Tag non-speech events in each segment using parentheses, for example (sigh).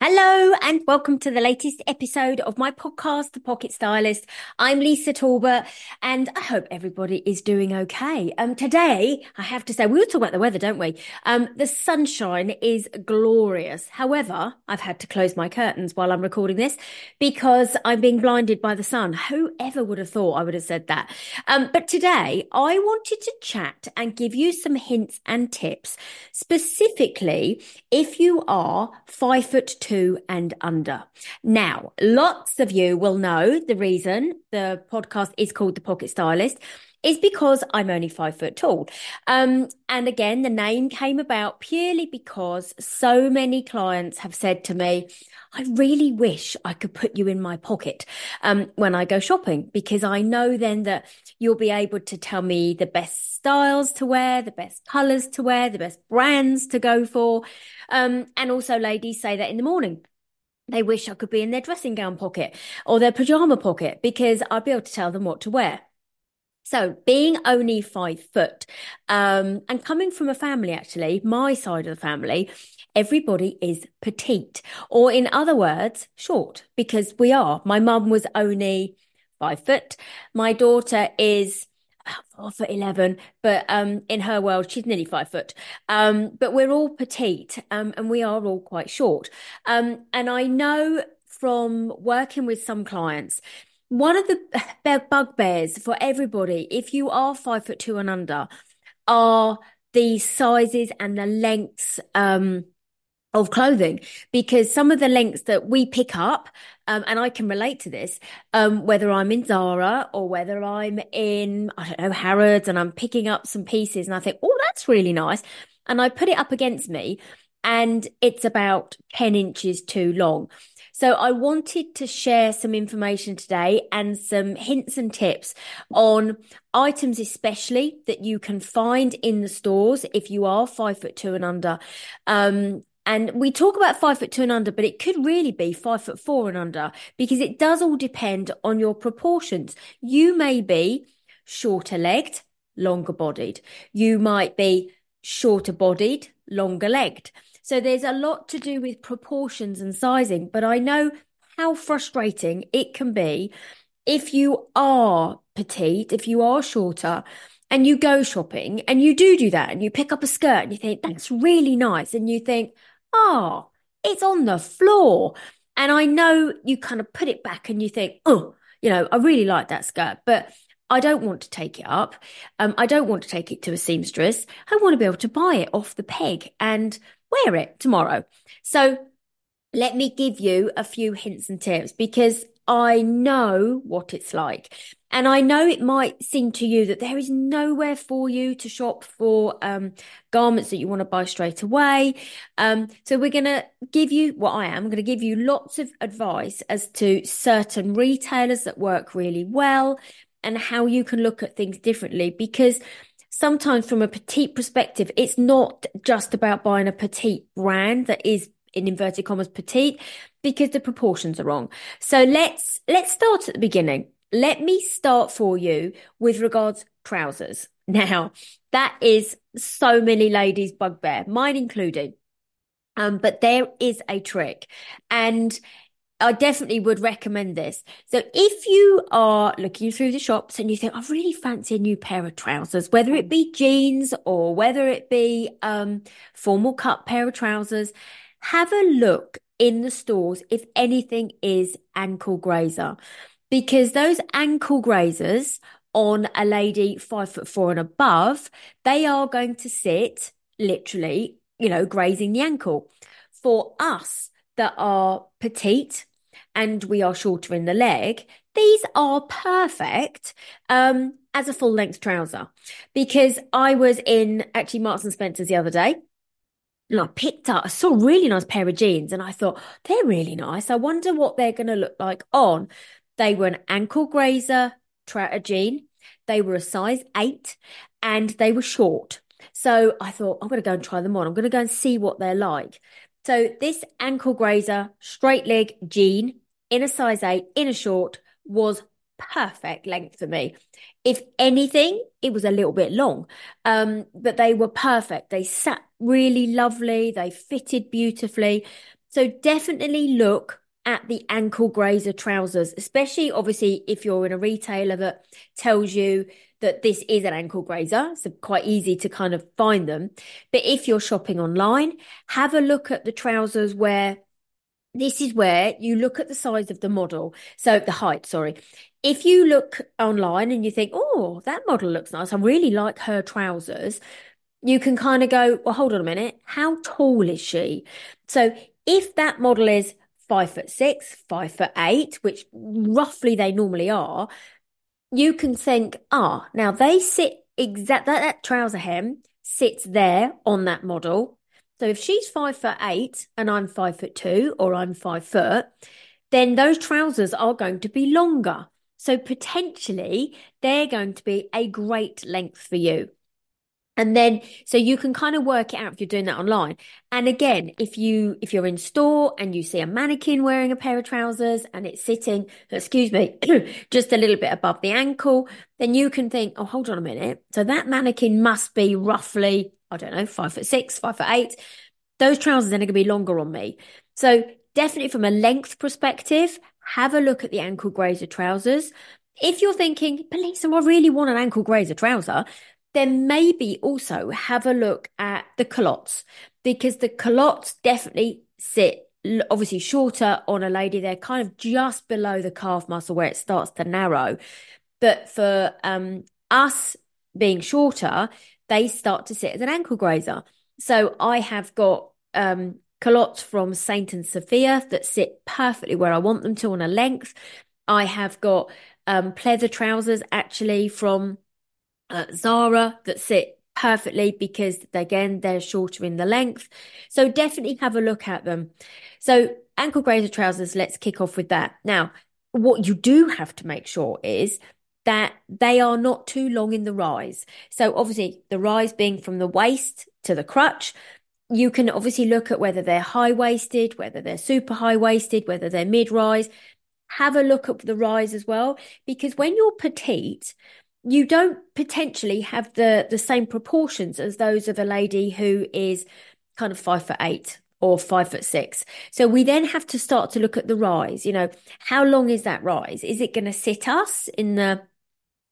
Hello and welcome to the latest episode of my podcast, The Pocket Stylist. I'm Lisa Talbot and I hope everybody is doing okay. Um, today, I have to say, we will talk about the weather, don't we? Um, the sunshine is glorious. However, I've had to close my curtains while I'm recording this because I'm being blinded by the sun. Whoever would have thought I would have said that? Um, but today I wanted to chat and give you some hints and tips, specifically if you are five foot two two and under. Now, lots of you will know the reason the podcast is called The Pocket Stylist is because I'm only five foot tall. Um, and again, the name came about purely because so many clients have said to me, I really wish I could put you in my pocket um, when I go shopping because I know then that you'll be able to tell me the best styles to wear, the best colors to wear, the best brands to go for. Um, and also, ladies say that in the morning. They wish I could be in their dressing gown pocket or their pajama pocket because I'd be able to tell them what to wear. So, being only five foot um, and coming from a family, actually, my side of the family, everybody is petite, or in other words, short, because we are. My mum was only five foot. My daughter is four foot 11, but um, in her world, she's nearly five foot. Um, but we're all petite um, and we are all quite short. Um, and I know from working with some clients, one of the (laughs) bugbears for everybody, if you are five foot two and under, are the sizes and the lengths um, of clothing because some of the lengths that we pick up, um, and I can relate to this, um, whether I'm in Zara or whether I'm in, I don't know, Harrods and I'm picking up some pieces and I think, oh, that's really nice. And I put it up against me and it's about 10 inches too long. So I wanted to share some information today and some hints and tips on items, especially that you can find in the stores if you are five foot two and under. Um, and we talk about five foot two and under, but it could really be five foot four and under because it does all depend on your proportions. You may be shorter legged, longer bodied. You might be shorter bodied, longer legged. So there's a lot to do with proportions and sizing, but I know how frustrating it can be if you are petite, if you are shorter, and you go shopping and you do do that and you pick up a skirt and you think that's really nice. And you think oh it's on the floor. And i know you kind of put it back and you think oh you know i really like that skirt but i don't want to take it up. Um, i don't want to take it to a seamstress. I want to be able to buy it off the peg. And wear it tomorrow. So let me give you a few hints and tips because I know what it's like. And I know it might seem to you that there is nowhere for you to shop for um, garments that you want to buy straight away. Um, so we're going to give you what I am. Going to give you lots of advice as to certain retailers that work really well and how you can look at things differently because sometimes from a petite perspective, it's not just about buying a petite brand that is in inverted commas petite because the proportions are wrong. So let's let's start at the beginning. Let me start for you with regards trousers. (laughs) Now, that is so many ladies' bugbear, mine included. Um, but there is a trick. And I definitely would recommend this. So if you are looking through the shops and you think, I really fancy a new pair of trousers, whether it be jeans or whether it be um, formal cut pair of trousers, have a look in the stores if anything is ankle grazer because those ankle grazers on a lady five foot four and above, they are going to sit literally, you know, grazing the ankle. For us that are petite and we are shorter in the leg, these are perfect um, as a full length trouser because I was in actually Marks and Spencer's the other day. And I picked up, I saw a really nice pair of jeans and I thought, they're really nice. I wonder what they're going to look like on. They were an ankle grazer trouser jean. They were a size eight and they were short. So I thought, I'm going to go and try them on. I'm going to go and see what they're like. So this ankle grazer straight leg jean in a size eight, in a short, was perfect length for me. If anything, it was a little bit long, um, but they were perfect. They sat really lovely. They fitted beautifully. So definitely look at the ankle grazer trousers, especially obviously if you're in a retailer that tells you that this is an ankle grazer. So quite easy to kind of find them. But if you're shopping online, have a look at the trousers where this is where you look at the size of the model. So the height, sorry. If you look online and you think, oh, that model looks nice, I really like her trousers, you can kind of go, well, hold on a minute. How tall is she? So if that model is five foot six, five foot eight, which roughly they normally are, you can think, ah, now they sit exact that, that trouser hem sits there on that model. So if she's five foot eight and I'm five foot two or I'm five foot, then those trousers are going to be longer. So potentially they're going to be a great length for you. And then, so you can kind of work it out if you're doing that online. And again, if you, if you're in store and you see a mannequin wearing a pair of trousers and it's sitting, excuse me, (clears throat) just a little bit above the ankle, then you can think, oh, hold on a minute. So that mannequin must be roughly, I don't know, five foot six, five foot eight. Those trousers then are going to be longer on me. So definitely from a length perspective, have a look at the ankle grazer trousers. If you're thinking, but Lisa, I really want an ankle grazer trouser, then maybe also have a look at the culottes because the culottes definitely sit obviously shorter on a lady. They're kind of just below the calf muscle where it starts to narrow. But for um, us being shorter, they start to sit as an ankle grazer. So I have got um, culottes from Saint and Sofia that sit perfectly where I want them to on a length. I have got um, pleather trousers actually from uh, Zara that sit perfectly because again they're shorter in the length. So definitely have a look at them. So ankle grazer trousers, let's kick off with that. Now, what you do have to make sure is that they are not too long in the rise. So obviously the rise being from the waist to the crutch, you can obviously look at whether they're high waisted, whether they're super high waisted, whether they're mid rise. Have a look at the rise as well, because when you're petite, you don't potentially have the the same proportions as those of a lady who is kind of five foot eight or five foot six. So we then have to start to look at the rise. You know, how long is that rise? Is it going to sit us in the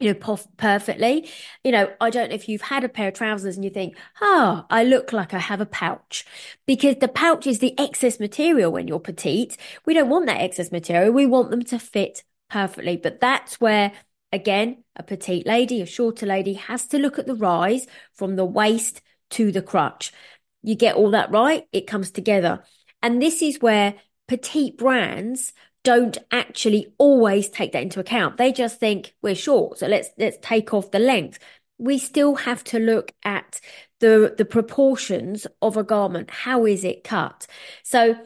you know, perfectly. You know, I don't know if you've had a pair of trousers and you think, oh, I look like I have a pouch because the pouch is the excess material when you're petite. We don't want that excess material. We want them to fit perfectly. But that's where Again, a petite lady, a shorter lady has to look at the rise from the waist to the crutch. You get all that right, it comes together. And this is where petite brands don't actually always take that into account. They just think we're short, so let's let's take off the length. We still have to look at the the proportions of a garment. How is it cut? So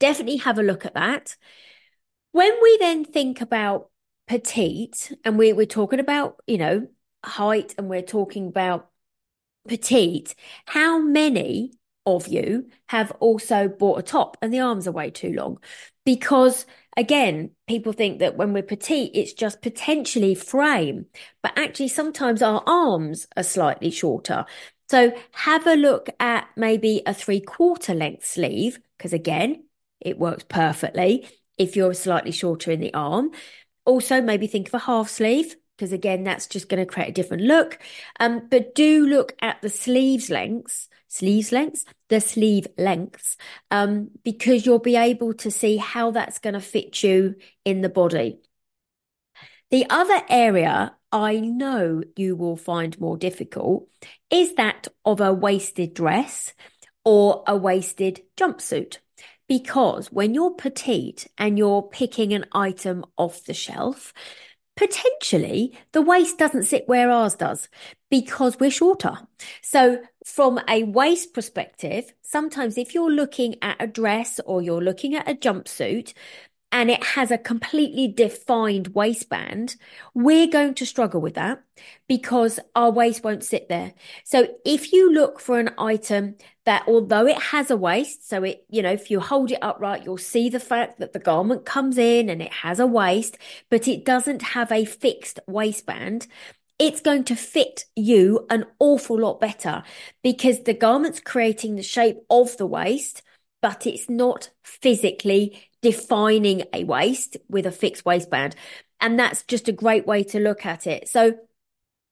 definitely have a look at that. When we then think about petite, and we, we're talking about, you know, height and we're talking about petite, how many of you have also bought a top and the arms are way too long? Because again, people think that when we're petite, it's just potentially frame, but actually sometimes our arms are slightly shorter. So have a look at maybe a three quarter length sleeve, because again, it works perfectly if you're slightly shorter in the arm. Also, maybe think of a half sleeve because again, that's just going to create a different look. Um, but do look at the sleeves lengths, sleeves lengths, the sleeve lengths, um, because you'll be able to see how that's going to fit you in the body. The other area I know you will find more difficult is that of a waisted dress or a waisted jumpsuit. Because when you're petite and you're picking an item off the shelf, potentially the waist doesn't sit where ours does because we're shorter. So, from a waist perspective, sometimes if you're looking at a dress or you're looking at a jumpsuit, and it has a completely defined waistband, we're going to struggle with that because our waist won't sit there. So if you look for an item that although it has a waist, so it, you know, if you hold it upright, you'll see the fact that the garment comes in and it has a waist, but it doesn't have a fixed waistband it's going to fit you an awful lot better because the garment's creating the shape of the waist, but it's not physically defining a waist with a fixed waistband. And that's just a great way to look at it. So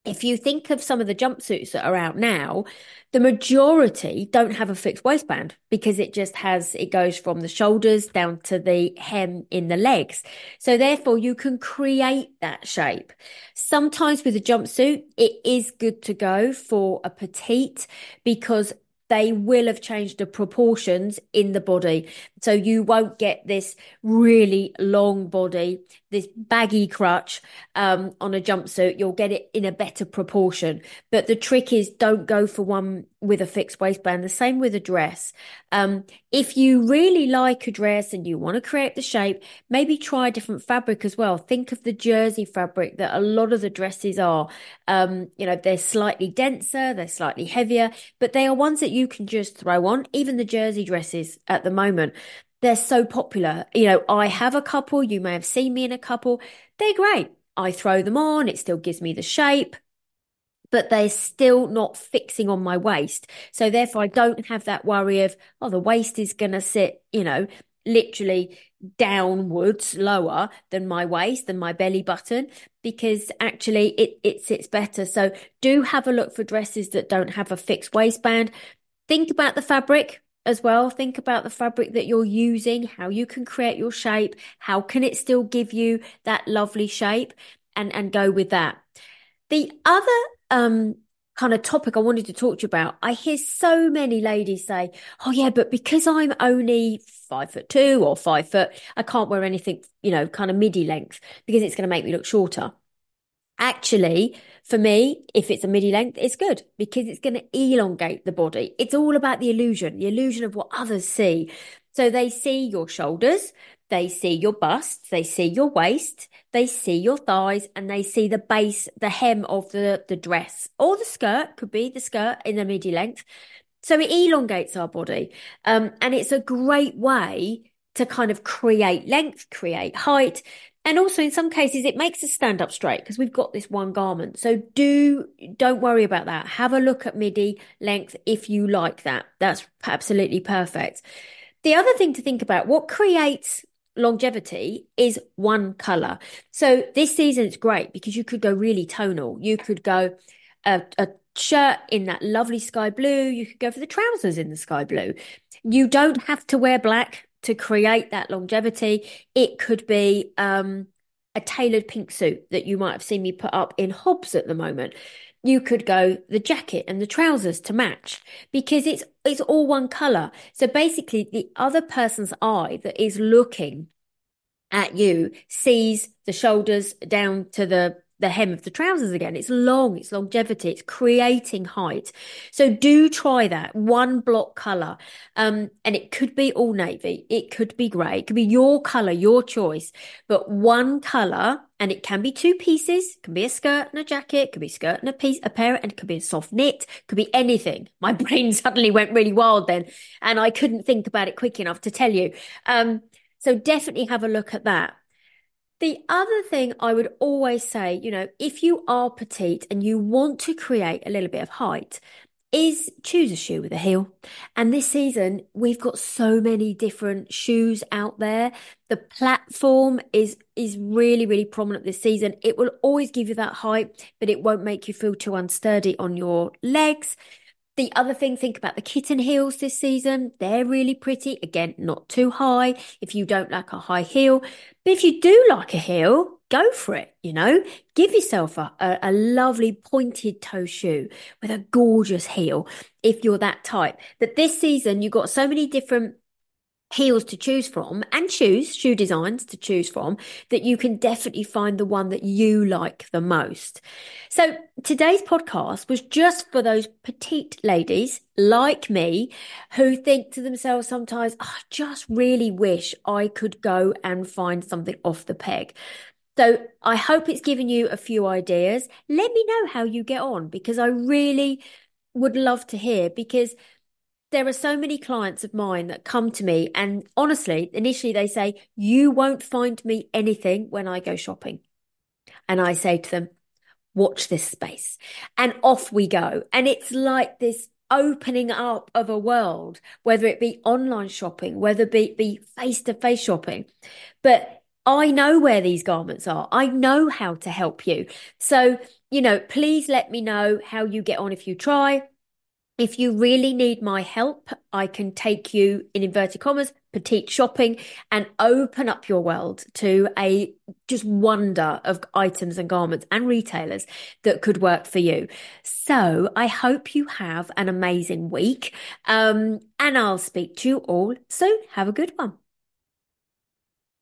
if you think of some of the jumpsuits that are out now, the majority don't have a fixed waistband because it just has, it goes from the shoulders down to the hem in the legs. So therefore you can create that shape. Sometimes with a jumpsuit, it is good to go for a petite because they will have changed the proportions in the body. So you won't get this really long body, this baggy crutch um, on a jumpsuit. You'll get it in a better proportion. But the trick is don't go for one with a fixed waistband. The same with a dress. Um, if you really like a dress and you want to create the shape, maybe try a different fabric as well. Think of the jersey fabric that a lot of the dresses are. Um, you know, they're slightly denser, they're slightly heavier, but they are ones that you can just throw on. Even the jersey dresses at the moment they're so popular. You know, I have a couple, you may have seen me in a couple. They're great. I throw them on, it still gives me the shape, but they're still not fixing on my waist. So therefore, I don't have that worry of, oh, the waist is going to sit, you know, literally downwards lower than my waist than my belly button because actually it it sits better so do have a look for dresses that don't have a fixed waistband think about the fabric as well. Think about the fabric that you're using, how you can create your shape, how can it still give you that lovely shape and, and go with that. The other um, kind of topic I wanted to talk to you about, I hear so many ladies say, Oh yeah, but because I'm only five foot two or five foot, I can't wear anything, you know, kind of midi length because it's going to make me look shorter. Actually, for me, if it's a midi length, it's good because it's going to elongate the body. It's all about the illusion, the illusion of what others see. So they see your shoulders, they see your bust, they see your waist, they see your thighs, and they see the base, the hem of the, the dress or the skirt, could be the skirt in the midi length. So it elongates our body. Um, and it's a great way to kind of create length, create height, and also in some cases it makes us stand up straight because we've got this one garment. So do don't worry about that. Have a look at midi length if you like that. That's absolutely perfect. The other thing to think about what creates longevity is one color. So this season it's great because you could go really tonal. You could go a, a shirt in that lovely sky blue. You could go for the trousers in the sky blue. You don't have to wear black to create that longevity. It could be um, a tailored pink suit that you might have seen me put up in Hobbs at the moment. You could go the jacket and the trousers to match because it's it's all one color. So basically, the other person's eye that is looking at you sees the shoulders down to the the hem of the trousers again. It's long, it's longevity, it's creating height. So do try that one block color. Um, and it could be all navy, it could be grey, it could be your color, your choice, but one color. And it can be two pieces, it can be a skirt and a jacket, could be a skirt and a piece, a pair, and it could be a soft knit, it could be anything. (laughs) My brain suddenly went really wild then, and I couldn't think about it quick enough to tell you. Um, so definitely have a look at that. The other thing I would always say, you know, if you are petite and you want to create a little bit of height, is choose a shoe with a heel. And this season, we've got so many different shoes out there. The platform is is really, really prominent this season. It will always give you that height, but it won't make you feel too unsturdy on your legs. The other thing, think about the kitten heels this season. They're really pretty. Again, not too high if you don't like a high heel. But if you do like a heel, go for it, you know? Give yourself a, a, a, lovely pointed toe shoe with a gorgeous heel if you're that type. That this season you've got so many different heels to choose from and shoes, shoe designs to choose from, that you can definitely find the one that you like the most. So today's podcast was just for those petite ladies like me who think to themselves sometimes, oh, I just really wish I could go and find something off the peg. So I hope it's given you a few ideas. Let me know how you get on because I really would love to hear because there are so many clients of mine that come to me and honestly, initially they say, you won't find me anything when I go shopping. And I say to them, watch this space and off we go. And it's like this opening up of a world, whether it be online shopping, whether it be face to face shopping. But I know where these garments are. I know how to help you. So, you know, please let me know how you get on if you try. If you really need my help, I can take you in inverted commas, petite shopping and open up your world to a just wonder of items and garments and retailers that could work for you. So I hope you have an amazing week. Um, and I'll speak to you all soon. Have a good one.